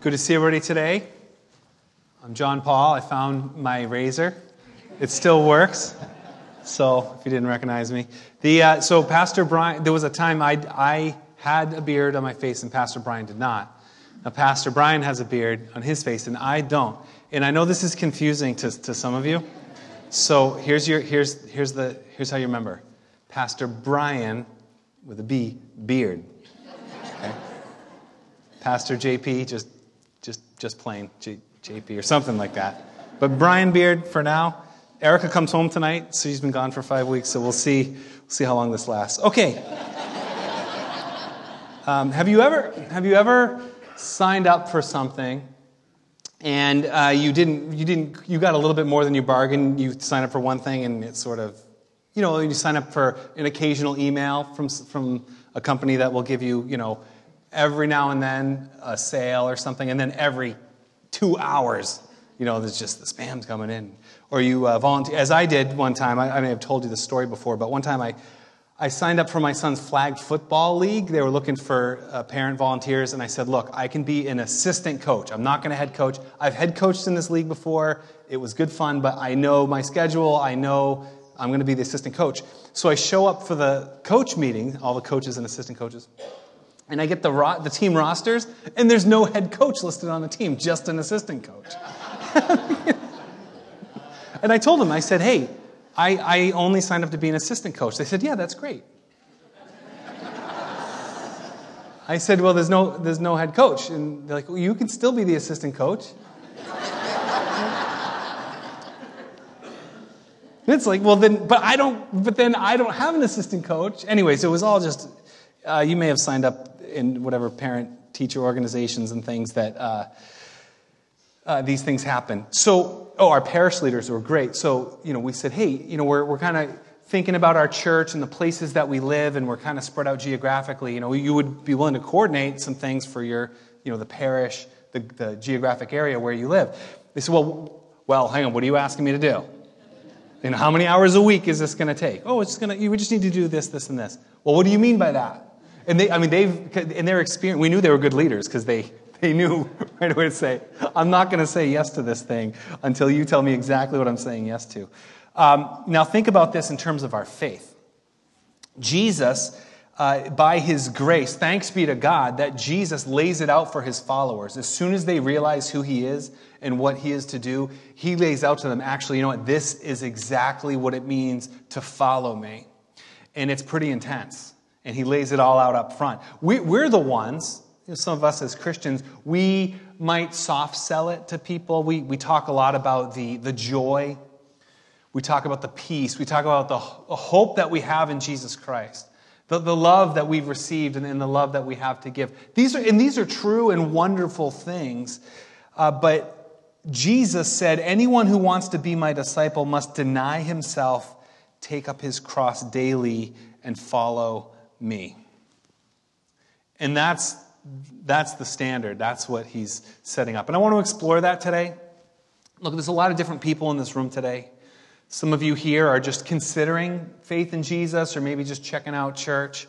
Good to see everybody today. I'm John Paul. I found my razor. It still works. So, if you didn't recognize me, the uh, so Pastor Brian. There was a time I I had a beard on my face, and Pastor Brian did not. Now, Pastor Brian has a beard on his face, and I don't. And I know this is confusing to, to some of you. So here's your here's here's the here's how you remember. Pastor Brian with a B beard. Okay? Pastor JP just just plain J, JP or something like that. But Brian Beard for now. Erica comes home tonight, so she's been gone for five weeks. So we'll see we'll see how long this lasts. Okay. Um, have you ever have you ever signed up for something and uh, you didn't you didn't you got a little bit more than you bargained? You sign up for one thing and it sort of you know you sign up for an occasional email from from a company that will give you you know every now and then a sale or something, and then every two hours, you know, there's just the spam's coming in. Or you uh, volunteer, as I did one time, I, I may have told you the story before, but one time I, I signed up for my son's flag football league. They were looking for uh, parent volunteers, and I said, Look, I can be an assistant coach. I'm not going to head coach. I've head coached in this league before. It was good fun, but I know my schedule. I know I'm going to be the assistant coach. So I show up for the coach meeting, all the coaches and assistant coaches and I get the, ro- the team rosters, and there's no head coach listed on the team, just an assistant coach. and I told them, I said, hey, I, I only signed up to be an assistant coach. They said, yeah, that's great. I said, well, there's no, there's no head coach. And they're like, well, you can still be the assistant coach. And it's like, well, then, but I don't, but then I don't have an assistant coach. Anyways, it was all just, uh, you may have signed up in whatever parent teacher organizations and things that uh, uh, these things happen. So, oh, our parish leaders were great. So, you know, we said, hey, you know, we're, we're kind of thinking about our church and the places that we live, and we're kind of spread out geographically. You know, you would be willing to coordinate some things for your, you know, the parish, the, the geographic area where you live. They said, well, well, hang on, what are you asking me to do? You know, how many hours a week is this going to take? Oh, it's going to, you just need to do this, this, and this. Well, what do you mean by that? And they, I mean, they've, in their experience, we knew they were good leaders because they, they knew right away to say, I'm not going to say yes to this thing until you tell me exactly what I'm saying yes to. Um, now, think about this in terms of our faith. Jesus, uh, by his grace, thanks be to God that Jesus lays it out for his followers. As soon as they realize who he is and what he is to do, he lays out to them actually, you know what, this is exactly what it means to follow me. And it's pretty intense and he lays it all out up front. We, are the ones, you know, some of us as Christians, we might soft sell it to people. We, we talk a lot about the, the joy, we talk about the peace, we talk about the, the hope that we have in Jesus Christ. The, the love that we've received and, and the love that we have to give. These are, and these are true and wonderful things. Uh, but Jesus said, Anyone who wants to be my disciple must deny himself, take up his cross daily, and follow me. And that's, that's the standard. That's what he's setting up. And I want to explore that today. Look, there's a lot of different people in this room today. Some of you here are just considering faith in Jesus or maybe just checking out church.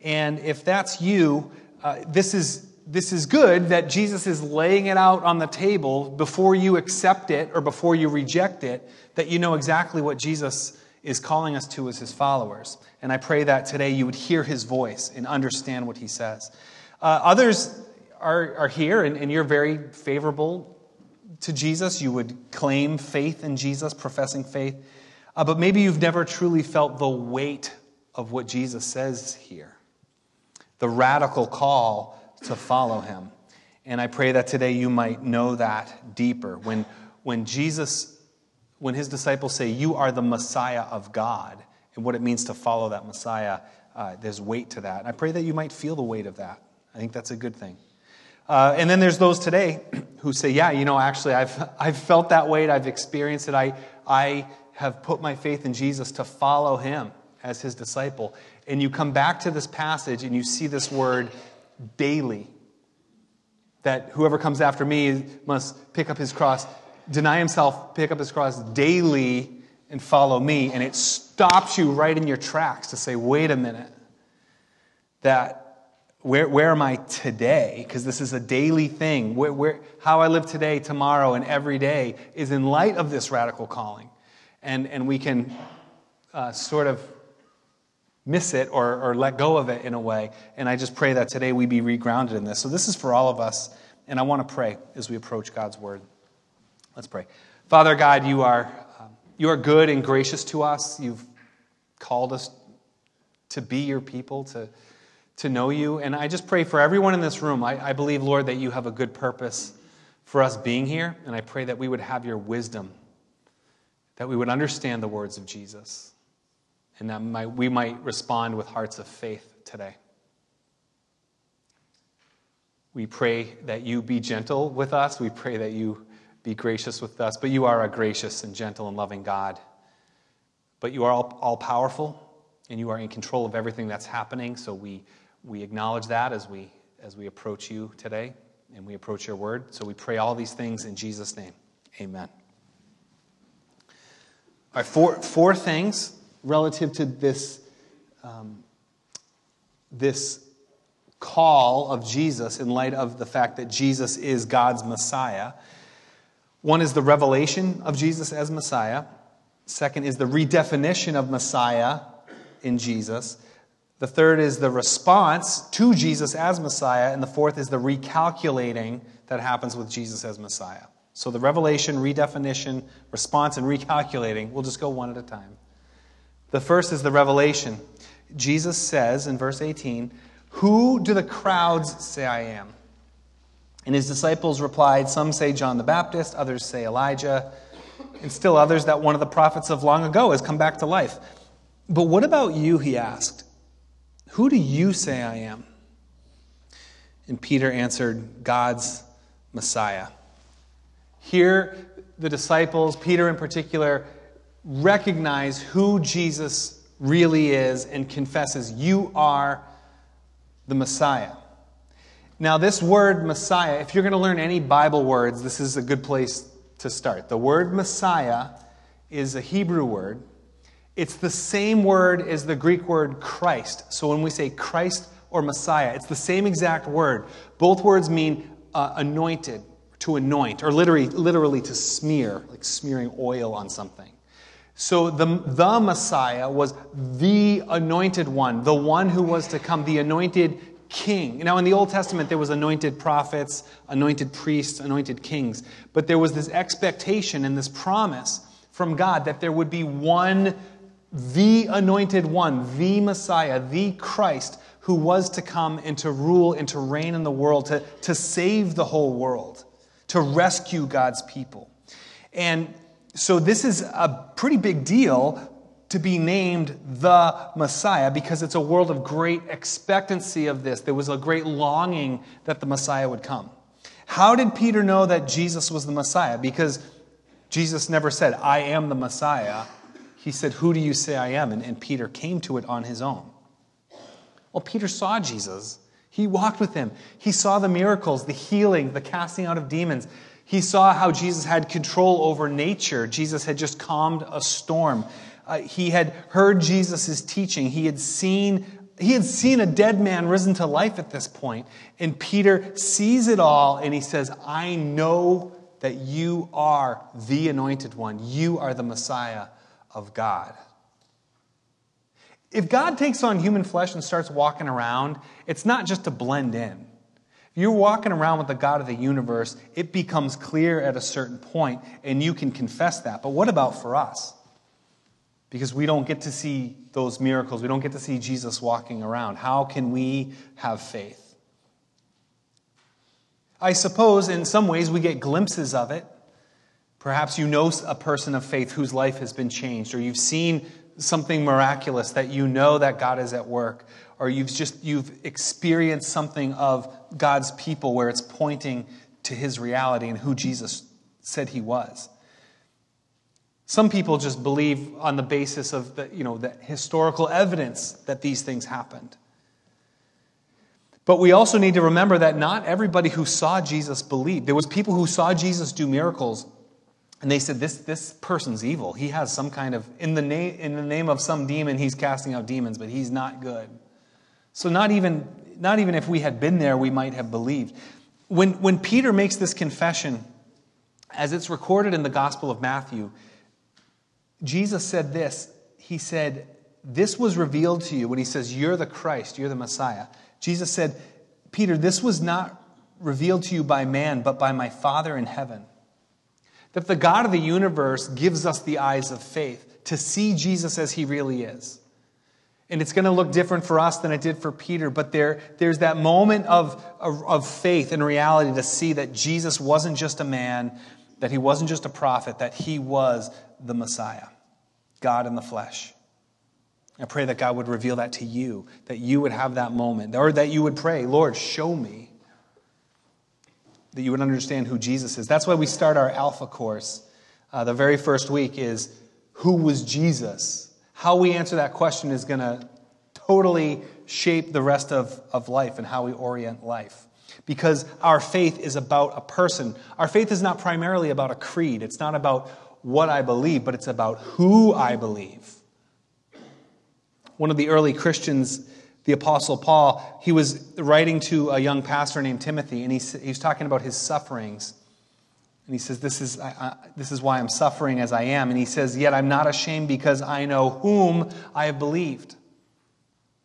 And if that's you, uh, this, is, this is good that Jesus is laying it out on the table before you accept it or before you reject it, that you know exactly what Jesus is calling us to as his followers. And I pray that today you would hear his voice and understand what he says. Uh, others are, are here, and, and you're very favorable to Jesus. You would claim faith in Jesus, professing faith. Uh, but maybe you've never truly felt the weight of what Jesus says here the radical call to follow him. And I pray that today you might know that deeper. When, when Jesus when his disciples say, You are the Messiah of God, and what it means to follow that Messiah, uh, there's weight to that. And I pray that you might feel the weight of that. I think that's a good thing. Uh, and then there's those today who say, Yeah, you know, actually, I've, I've felt that weight, I've experienced it. I, I have put my faith in Jesus to follow him as his disciple. And you come back to this passage and you see this word daily. That whoever comes after me must pick up his cross deny himself, pick up his cross daily, and follow me. And it stops you right in your tracks to say, wait a minute. That Where, where am I today? Because this is a daily thing. Where, where, how I live today, tomorrow, and every day is in light of this radical calling. And, and we can uh, sort of miss it or, or let go of it in a way. And I just pray that today we be regrounded in this. So this is for all of us. And I want to pray as we approach God's word. Let's pray. Father God, you are, um, you are good and gracious to us. You've called us to be your people, to, to know you. And I just pray for everyone in this room. I, I believe, Lord, that you have a good purpose for us being here. And I pray that we would have your wisdom, that we would understand the words of Jesus, and that might, we might respond with hearts of faith today. We pray that you be gentle with us. We pray that you be gracious with us. But you are a gracious and gentle and loving God. But you are all, all powerful and you are in control of everything that's happening. So we, we acknowledge that as we, as we approach you today and we approach your word. So we pray all these things in Jesus' name. Amen. All right, four, four things relative to this, um, this call of Jesus in light of the fact that Jesus is God's Messiah. One is the revelation of Jesus as Messiah. Second is the redefinition of Messiah in Jesus. The third is the response to Jesus as Messiah. And the fourth is the recalculating that happens with Jesus as Messiah. So the revelation, redefinition, response, and recalculating, we'll just go one at a time. The first is the revelation. Jesus says in verse 18, Who do the crowds say I am? And his disciples replied, Some say John the Baptist, others say Elijah, and still others that one of the prophets of long ago has come back to life. But what about you? He asked. Who do you say I am? And Peter answered, God's Messiah. Here, the disciples, Peter in particular, recognize who Jesus really is and confesses, You are the Messiah. Now, this word Messiah, if you're going to learn any Bible words, this is a good place to start. The word Messiah is a Hebrew word. It's the same word as the Greek word Christ. So when we say Christ or Messiah, it's the same exact word. Both words mean uh, anointed, to anoint, or literally, literally to smear, like smearing oil on something. So the, the Messiah was the anointed one, the one who was to come, the anointed king. Now, in the Old Testament, there was anointed prophets, anointed priests, anointed kings. But there was this expectation and this promise from God that there would be one, the anointed one, the Messiah, the Christ, who was to come and to rule and to reign in the world, to, to save the whole world, to rescue God's people. And so this is a pretty big deal to be named the Messiah because it's a world of great expectancy of this. There was a great longing that the Messiah would come. How did Peter know that Jesus was the Messiah? Because Jesus never said, I am the Messiah. He said, Who do you say I am? And, and Peter came to it on his own. Well, Peter saw Jesus. He walked with him. He saw the miracles, the healing, the casting out of demons. He saw how Jesus had control over nature. Jesus had just calmed a storm. Uh, he had heard Jesus' teaching. He had seen he had seen a dead man risen to life at this point. And Peter sees it all and he says, I know that you are the anointed one. You are the Messiah of God. If God takes on human flesh and starts walking around, it's not just to blend in If you're walking around with the God of the universe, it becomes clear at a certain point, and you can confess that. But what about for us? Because we don't get to see those miracles, we don't get to see Jesus walking around. How can we have faith? I suppose in some ways we get glimpses of it. Perhaps you know a person of faith whose life has been changed, or you've seen something miraculous that you know that God is at work, or you've just you've experienced something of God's people where it's pointing to his reality and who Jesus said he was. Some people just believe on the basis of the, you know, the historical evidence that these things happened. But we also need to remember that not everybody who saw Jesus believed. There was people who saw Jesus do miracles and they said, this, this person's evil. He has some kind of, in the, name, in the name of some demon, he's casting out demons, but he's not good. So, not even not even if we had been there, we might have believed. When, when Peter makes this confession, as it's recorded in the Gospel of Matthew, Jesus said this. He said, This was revealed to you when he says, You're the Christ, you're the Messiah. Jesus said, Peter, this was not revealed to you by man, but by my Father in heaven. That the God of the universe gives us the eyes of faith to see Jesus as he really is. And it's going to look different for us than it did for Peter, but there, there's that moment of, of, of, faith and reality to see that Jesus wasn't just a man, that he wasn't just a prophet, that he was the Messiah, God in the flesh. I pray that God would reveal that to you, that you would have that moment, or that you would pray, Lord, show me. That you would understand who Jesus is. That's why we start our Alpha course. Uh, the very first week is Who was Jesus? how we answer that question is going to totally shape the rest of, of life and how we orient life. Because our faith is about a person. Our faith is not primarily about a creed. It's not about what I believe, but it's about who I believe. One of the early Christians, the Apostle Paul, he was writing to a young pastor named Timothy, and he, was talking about his sufferings. And he says, this is, I, I, this is why I'm suffering as I am. And he says, Yet I'm not ashamed because I know whom I have believed.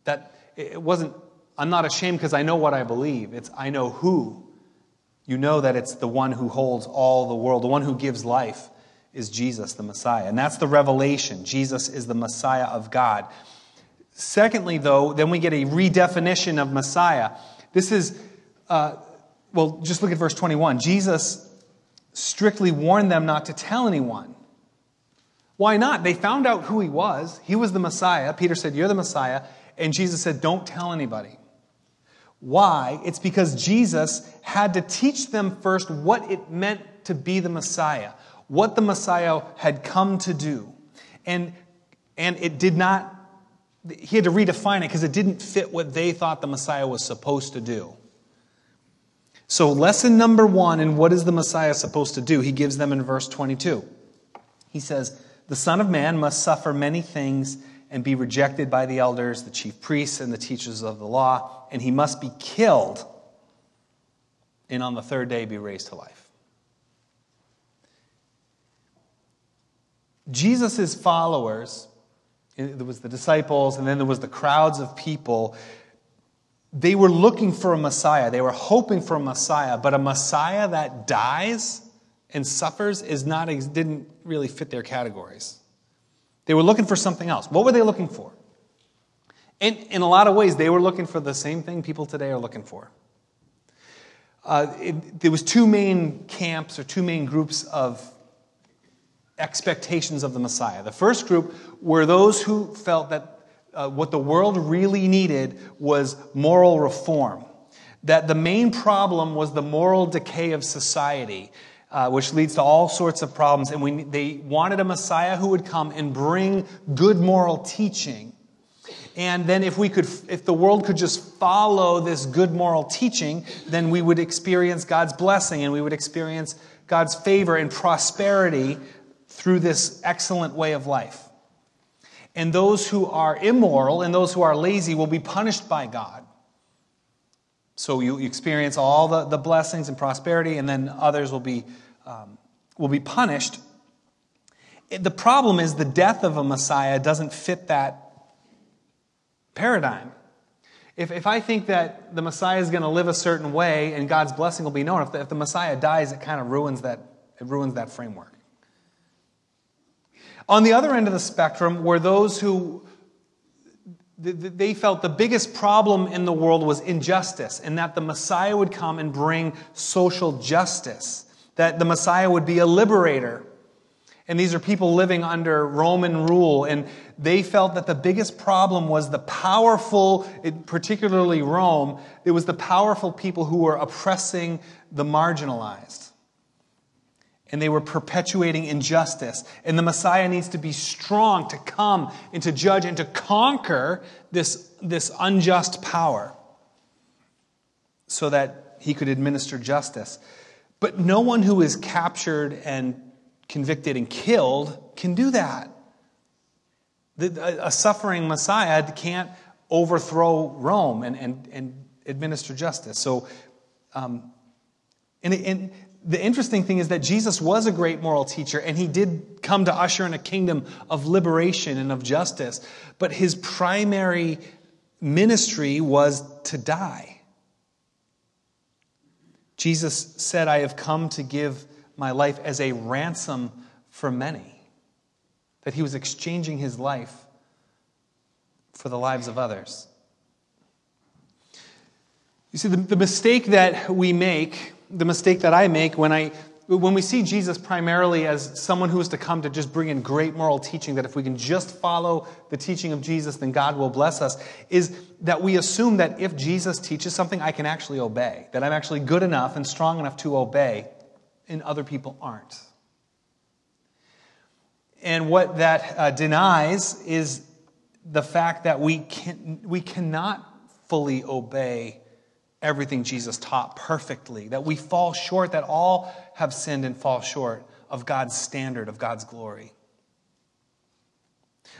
That it wasn't, I'm not ashamed because I know what I believe. It's, I know who. You know that it's the one who holds all the world, the one who gives life is Jesus, the Messiah. And that's the revelation. Jesus is the Messiah of God. Secondly, though, then we get a redefinition of Messiah. This is, uh, well, just look at verse 21. Jesus strictly warned them not to tell anyone. Why not? They found out who he was. He was the Messiah. Peter said, You're the Messiah. And Jesus said, Don't tell anybody. Why? It's because Jesus had to teach them first what it meant to be the Messiah, what the Messiah had come to do. And, and it did not, he had to redefine it because it didn't fit what they thought the Messiah was supposed to do. So, lesson number one in what is the Messiah supposed to do, he gives them in verse 22. He says, The Son of Man must suffer many things and be rejected by the elders, the chief priests, and the teachers of the law, and he must be killed and on the third day be raised to life. Jesus' followers, there was the disciples, and then there was the crowds of people they were looking for a Messiah. They were hoping for a Messiah, but a Messiah that dies and suffers is not, didn't really fit their categories. They were looking for something else. What were they looking for? In, in a lot of ways, they were looking for the same thing people today are looking for. Uh, it, there was two main camps or two main groups of expectations of the Messiah. The first group were those who felt that uh, what the world really needed was moral reform. That the main problem was the moral decay of society, uh, which leads to all sorts of problems. And we, they wanted a Messiah who would come and bring good moral teaching. And then if we could, if the world could just follow this good moral teaching, then we would experience God's blessing and we would experience God's favor and prosperity through this excellent way of life. And those who are immoral and those who are lazy will be punished by God. So you experience all the, the blessings and prosperity, and then others will be, um, will be punished. The problem is the death of a Messiah doesn't fit that paradigm. If, if I think that the Messiah is going to live a certain way and God's blessing will be known, if the, if the Messiah dies, it kind of ruins that, it ruins that framework. On the other end of the spectrum were those who they felt the biggest problem in the world was injustice, and that the Messiah would come and bring social justice, that the Messiah would be a liberator. And these are people living under Roman rule, and they felt that the biggest problem was the powerful, particularly Rome, it was the powerful people who were oppressing the marginalized and they were perpetuating injustice. And the Messiah needs to be strong to come and to judge and to conquer this, this unjust power so that he could administer justice. But no one who is captured and convicted and killed can do that. a suffering Messiah can't overthrow Rome and, and, and administer justice. So, um, and, and the interesting thing is that Jesus was a great moral teacher and he did come to usher in a kingdom of liberation and of justice. But his primary ministry was to die. Jesus said, I have come to give my life as a ransom for many. That he was exchanging his life for the lives of others. You see, the, the mistake that we make the mistake that I make when I when we see Jesus primarily as someone who is to come to just bring in great moral teaching, that if we can just follow the teaching of Jesus, then God will bless us, is that we assume that if Jesus teaches something, I can actually obey, that I'm actually good enough and strong enough to obey, and other people aren't. And what that uh, denies is the fact that we, can, we cannot fully obey everything Jesus taught perfectly, that we fall short, that all have sinned and fall short of God's standard, of God's glory.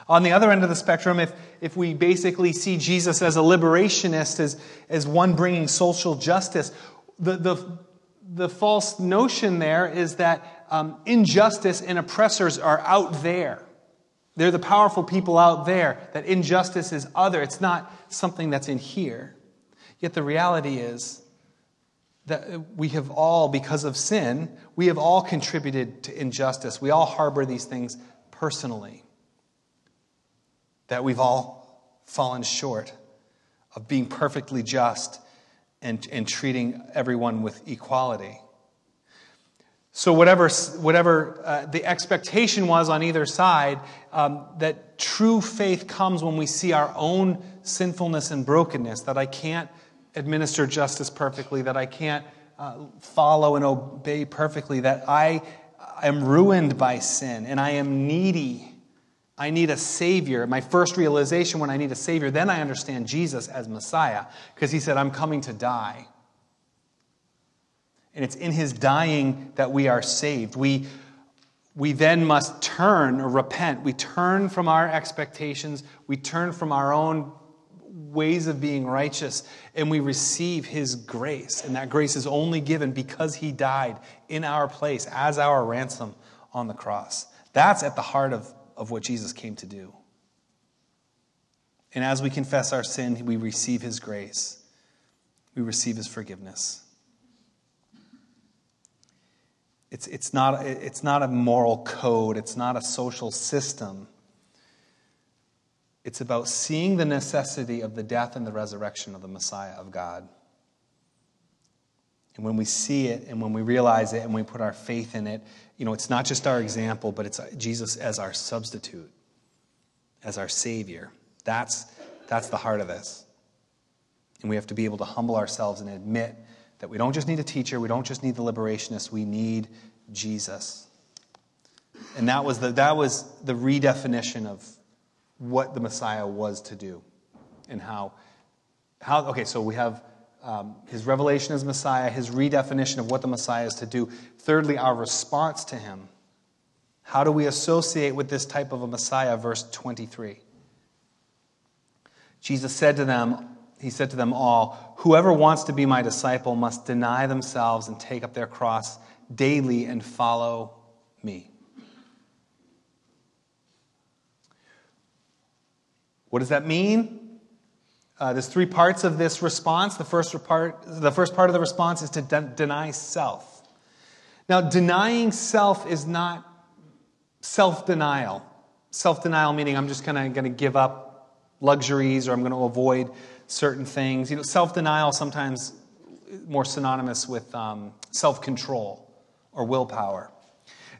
On the other end of the spectrum, if, if we basically see Jesus as a liberationist, as, as one bringing social justice, the, the, the false notion there is that um, injustice and oppressors are out there. They're the powerful people out there, that injustice is other. It's not something that's in here. Yet the reality is that we have all, because of sin, we have all contributed to injustice. We all harbor these things personally. That we've all fallen short of being perfectly just and, and treating everyone with equality. So, whatever, whatever uh, the expectation was on either side, um, that true faith comes when we see our own sinfulness and brokenness, that I can't administer justice perfectly, that I can't uh, follow and obey perfectly, that I am ruined by sin and I am needy. I need a Savior. My first realization when I need a Savior, then I understand Jesus as Messiah because He said, I'm coming to die. And it's in His dying that we are saved. We, we then must turn or repent. We turn from our expectations, we turn from our own ways of being righteous, and we receive His grace. And that grace is only given because He died in our place as our ransom on the cross. That's at the heart of, of what Jesus came to do. And as we confess our sin, we receive His grace, we receive His forgiveness. It's, it's, not, it's not a moral code, it's not a social system. It's about seeing the necessity of the death and the resurrection of the Messiah of God. And when we see it and when we realize it and we put our faith in it, you know, it's not just our example, but it's Jesus as our substitute, as our Savior. That's, that's the heart of this. And we have to be able to humble ourselves and admit that we don't just need a teacher, we don't just need the liberationist, we need Jesus. And that was the, that was the redefinition of, what the Messiah was to do and how. how okay, so we have um, his revelation as Messiah, his redefinition of what the Messiah is to do. Thirdly, our response to him. How do we associate with this type of a Messiah? Verse 23. Jesus said to them, He said to them all, Whoever wants to be my disciple must deny themselves and take up their cross daily and follow me. What does that mean? Uh, there's three parts of this response. The first part, the first part of the response is to de- deny self. Now, denying self is not self denial. Self denial meaning I'm just kind of going to give up luxuries or I'm going to avoid certain things. You know, self denial sometimes more synonymous with um, self control or willpower.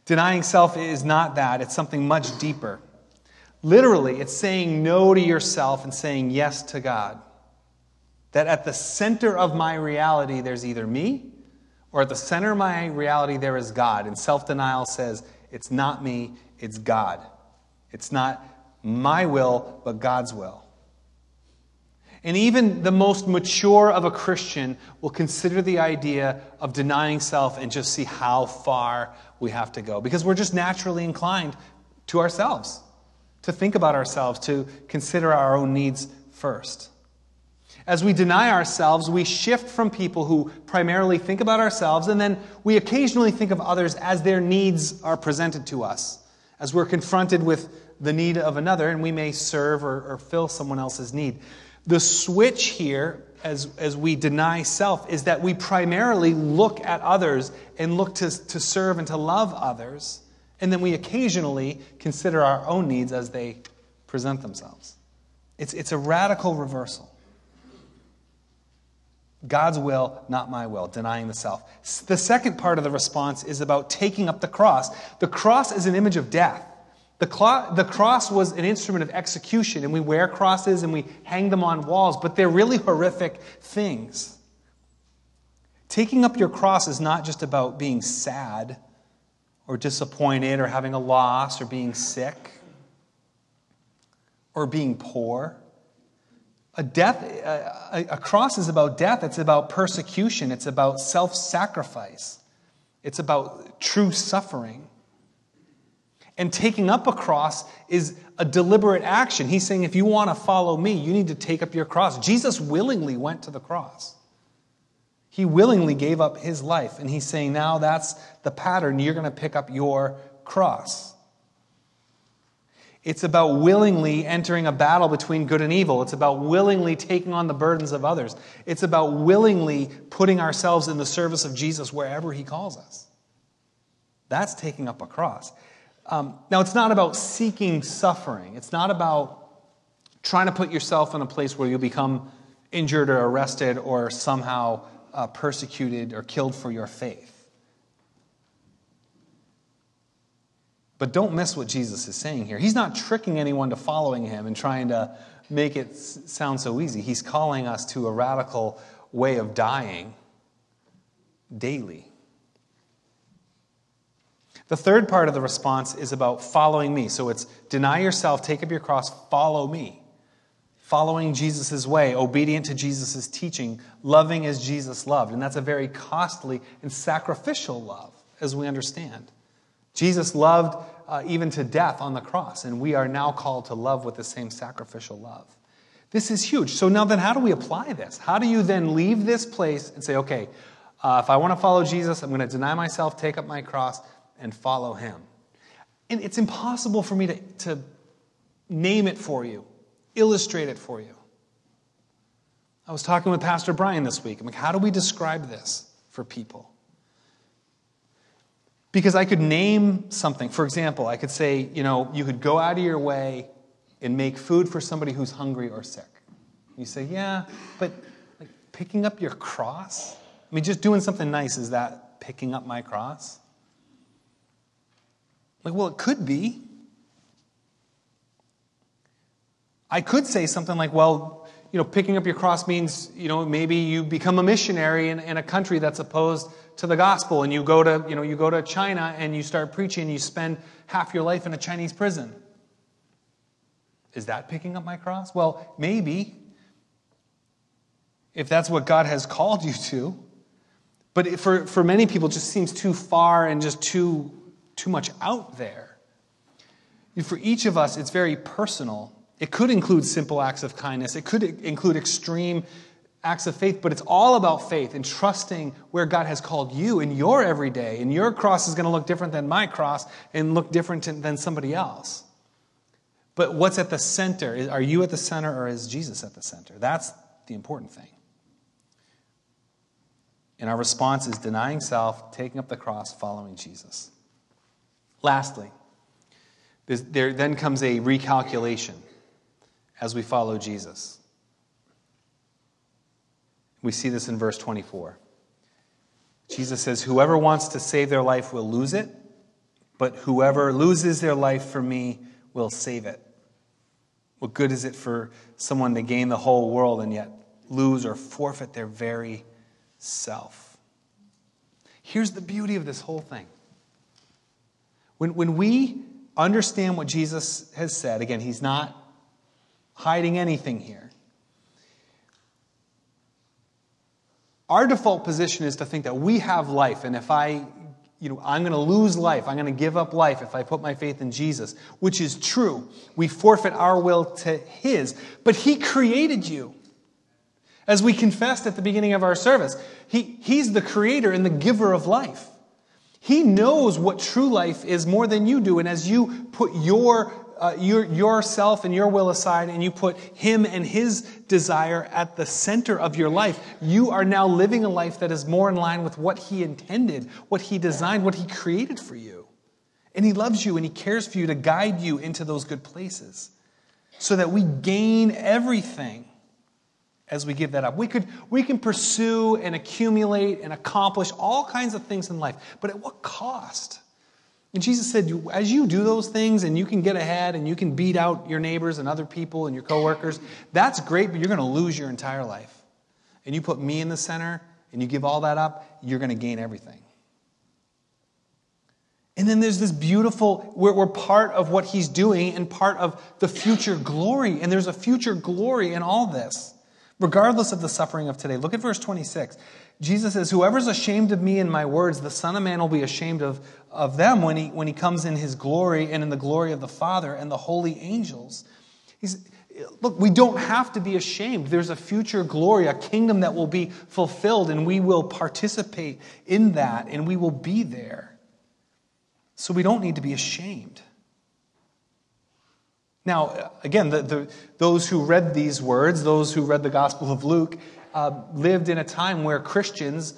Denying self is not that, it's something much deeper. Literally, it's saying no to yourself and saying yes to God. That at the center of my reality, there's either me, or at the center of my reality, there is God. And self denial says, it's not me, it's God. It's not my will, but God's will. And even the most mature of a Christian will consider the idea of denying self and just see how far we have to go. Because we're just naturally inclined to ourselves to think about ourselves, to consider our own needs first. As we deny ourselves, we shift from people who primarily think about ourselves, and then we occasionally think of others as their needs are presented to us. As we're confronted with the need of another, and we may serve or, or fill someone else's need. The switch here, as, as we deny self, is that we primarily look at others and look to, to serve and to love others, and then we occasionally consider our own needs as they present themselves. It's, it's a radical reversal. God's will, not my will, denying the self. The second part of the response is about taking up the cross. The cross is an image of death. The, the cross was an instrument of execution, and we wear crosses and we hang them on walls, but they're really horrific things. Taking up your cross is not just about being sad or disappointed or having a loss or being sick or being poor. A death, a, a cross is about death. It's about persecution. It's about self sacrifice. It's about true suffering. And taking up a cross is a deliberate action. He's saying, if you want to follow me, you need to take up your cross. Jesus willingly went to the cross. He willingly gave up his life. And he's saying, now that's the pattern. You're going to pick up your cross. It's about willingly entering a battle between good and evil. It's about willingly taking on the burdens of others. It's about willingly putting ourselves in the service of Jesus wherever He calls us. That's taking up a cross. Um, now, it's not about seeking suffering. It's not about trying to put yourself in a place where you'll become injured or arrested or somehow uh, persecuted or killed for your faith. But don't miss what Jesus is saying here. He's not tricking anyone to following him and trying to make it sound so easy. He's calling us to a radical way of dying daily. The third part of the response is about following me. So it's deny yourself, take up your cross, follow me. Following Jesus' way, obedient to Jesus' teaching, loving as Jesus loved. And that's a very costly and sacrificial love, as we understand. Jesus loved uh, even to death on the cross, and we are now called to love with the same sacrificial love. This is huge. So, now then, how do we apply this? How do you then leave this place and say, okay, uh, if I want to follow Jesus, I'm going to deny myself, take up my cross, and follow him? And it's impossible for me to, to name it for you, illustrate it for you. I was talking with Pastor Brian this week. I'm like, how do we describe this for people? Because I could name something. For example, I could say, you know, you could go out of your way and make food for somebody who's hungry or sick. You say, yeah, but like picking up your cross? I mean, just doing something nice, is that picking up my cross? Like, well, it could be. I could say something like, well, you know, picking up your cross means, you know, maybe you become a missionary in, in a country that's opposed to the gospel and you go to, you know, you go to China and you start preaching and you spend half your life in a Chinese prison. Is that picking up my cross? Well, maybe. If that's what God has called you to. But for, for many people, it just seems too far and just too, too much out there. For each of us, it's very personal. It could include simple acts of kindness, it could include extreme acts of faith, but it's all about faith and trusting where God has called you in your everyday. And your cross is going to look different than my cross and look different than somebody else. But what's at the center? Are you at the center or is Jesus at the center? That's the important thing. And our response is denying self, taking up the cross, following Jesus. Lastly, there then comes a recalculation as we follow Jesus. We see this in verse 24. Jesus says, Whoever wants to save their life will lose it, but whoever loses their life for me will save it. What good is it for someone to gain the whole world and yet lose or forfeit their very self? Here's the beauty of this whole thing. When, when we understand what Jesus has said, again, he's not hiding anything here. Our default position is to think that we have life, and if I, you know, I'm going to lose life, I'm going to give up life if I put my faith in Jesus, which is true. We forfeit our will to His, but He created you. As we confessed at the beginning of our service, he, He's the creator and the giver of life. He knows what true life is more than you do. And as you put your, uh, your, yourself and your will aside and you put Him and His desire at the center of your life, you are now living a life that is more in line with what He intended, what He designed, what He created for you. And He loves you and He cares for you to guide you into those good places so that we gain everything as we give that up. We, could, we can pursue and accumulate and accomplish all kinds of things in life, but at what cost? And Jesus said, as you do those things and you can get ahead and you can beat out your neighbors and other people and your coworkers, that's great, but you're going to lose your entire life. And you put me in the center and you give all that up, you're going to gain everything. And then there's this beautiful, we're, we're part of what he's doing and part of the future glory. And there's a future glory in all this regardless of the suffering of today. Look at verse 26. Jesus says, Whoever's ashamed of me and my words, the Son of Man will be ashamed of, of them when he, when he comes in his glory and in the glory of the Father and the holy angels. He's, look, we don't have to be ashamed. There's a future glory, a kingdom that will be fulfilled, and we will participate in that, and we will be there. So we don't need to be ashamed. Now, again, the, the, those who read these words, those who read the Gospel of Luke, uh, lived in a time where Christians,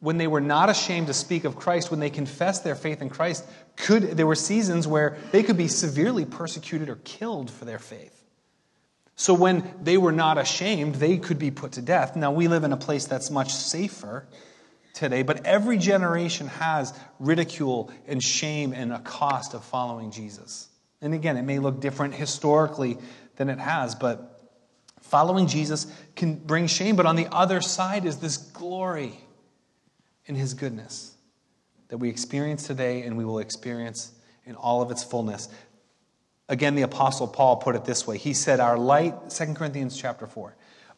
when they were not ashamed to speak of Christ, when they confessed their faith in Christ, could, there were seasons where they could be severely persecuted or killed for their faith. So when they were not ashamed, they could be put to death. Now, we live in a place that's much safer today, but every generation has ridicule and shame and a cost of following Jesus. And again, it may look different historically than it has, but following Jesus can bring shame. But on the other side is this glory in his goodness that we experience today and we will experience in all of its fullness. Again, the apostle Paul put it this way. He said, Our light, 2 Corinthians chapter 4,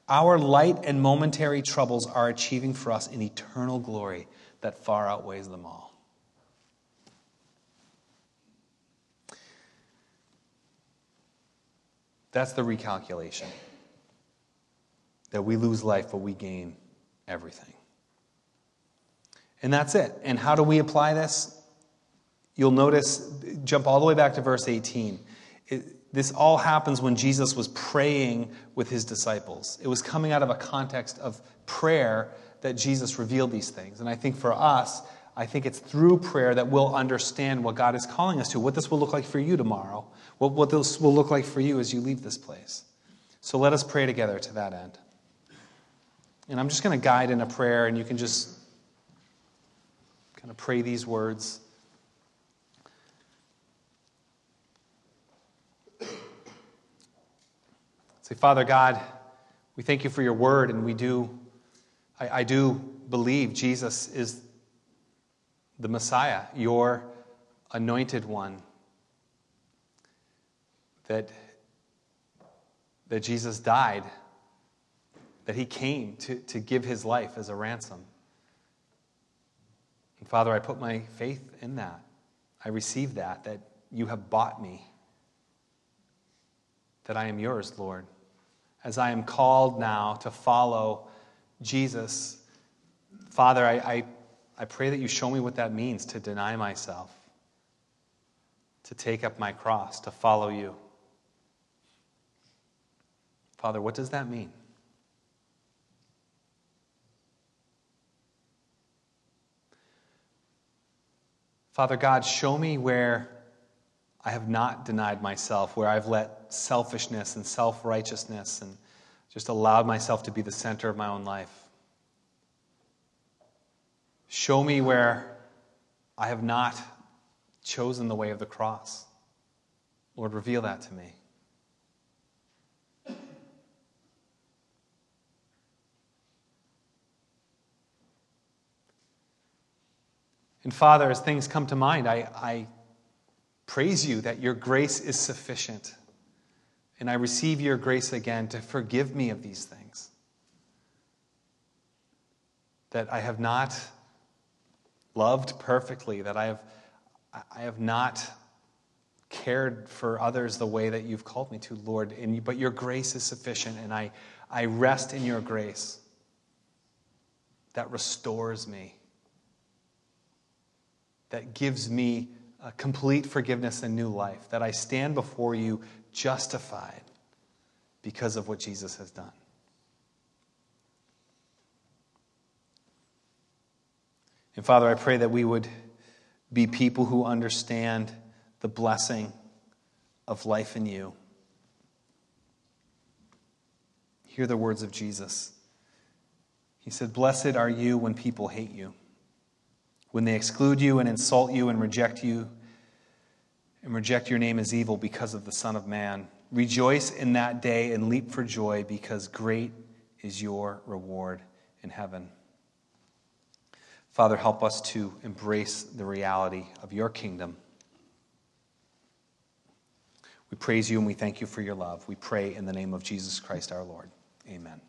our light and momentary troubles are achieving for us an eternal glory that far outweighs them all. That's the recalculation. That we lose life, but we gain everything. And that's it. And how do we apply this? You'll notice, jump all the way back to verse 18. It, this all happens when Jesus was praying with his disciples. It was coming out of a context of prayer that Jesus revealed these things. And I think for us, I think it's through prayer that we'll understand what God is calling us to, what this will look like for you tomorrow, what, what this will look like for you as you leave this place. So let us pray together to that end. And I'm just going to guide in a prayer, and you can just kind of pray these words. Say, Father God, we thank you for your word, and we do, I, I do believe Jesus is the Messiah, your anointed one. That, that Jesus died, that he came to, to give his life as a ransom. And Father, I put my faith in that. I receive that, that you have bought me, that I am yours, Lord. As I am called now to follow Jesus, Father, I, I I pray that you show me what that means to deny myself, to take up my cross, to follow you. Father, what does that mean? Father God, show me where I have not denied myself, where I've let selfishness and self righteousness and just allowed myself to be the center of my own life. Show me where I have not chosen the way of the cross. Lord, reveal that to me. And Father, as things come to mind, I, I praise you that your grace is sufficient. And I receive your grace again to forgive me of these things. That I have not loved perfectly, that I have, I have not cared for others the way that you've called me to, Lord. And, but your grace is sufficient, and I, I rest in your grace that restores me, that gives me complete forgiveness and new life, that I stand before you justified because of what Jesus has done. And Father, I pray that we would be people who understand the blessing of life in you. Hear the words of Jesus. He said, Blessed are you when people hate you, when they exclude you and insult you and reject you and reject your name as evil because of the Son of Man. Rejoice in that day and leap for joy because great is your reward in heaven. Father, help us to embrace the reality of your kingdom. We praise you and we thank you for your love. We pray in the name of Jesus Christ our Lord. Amen.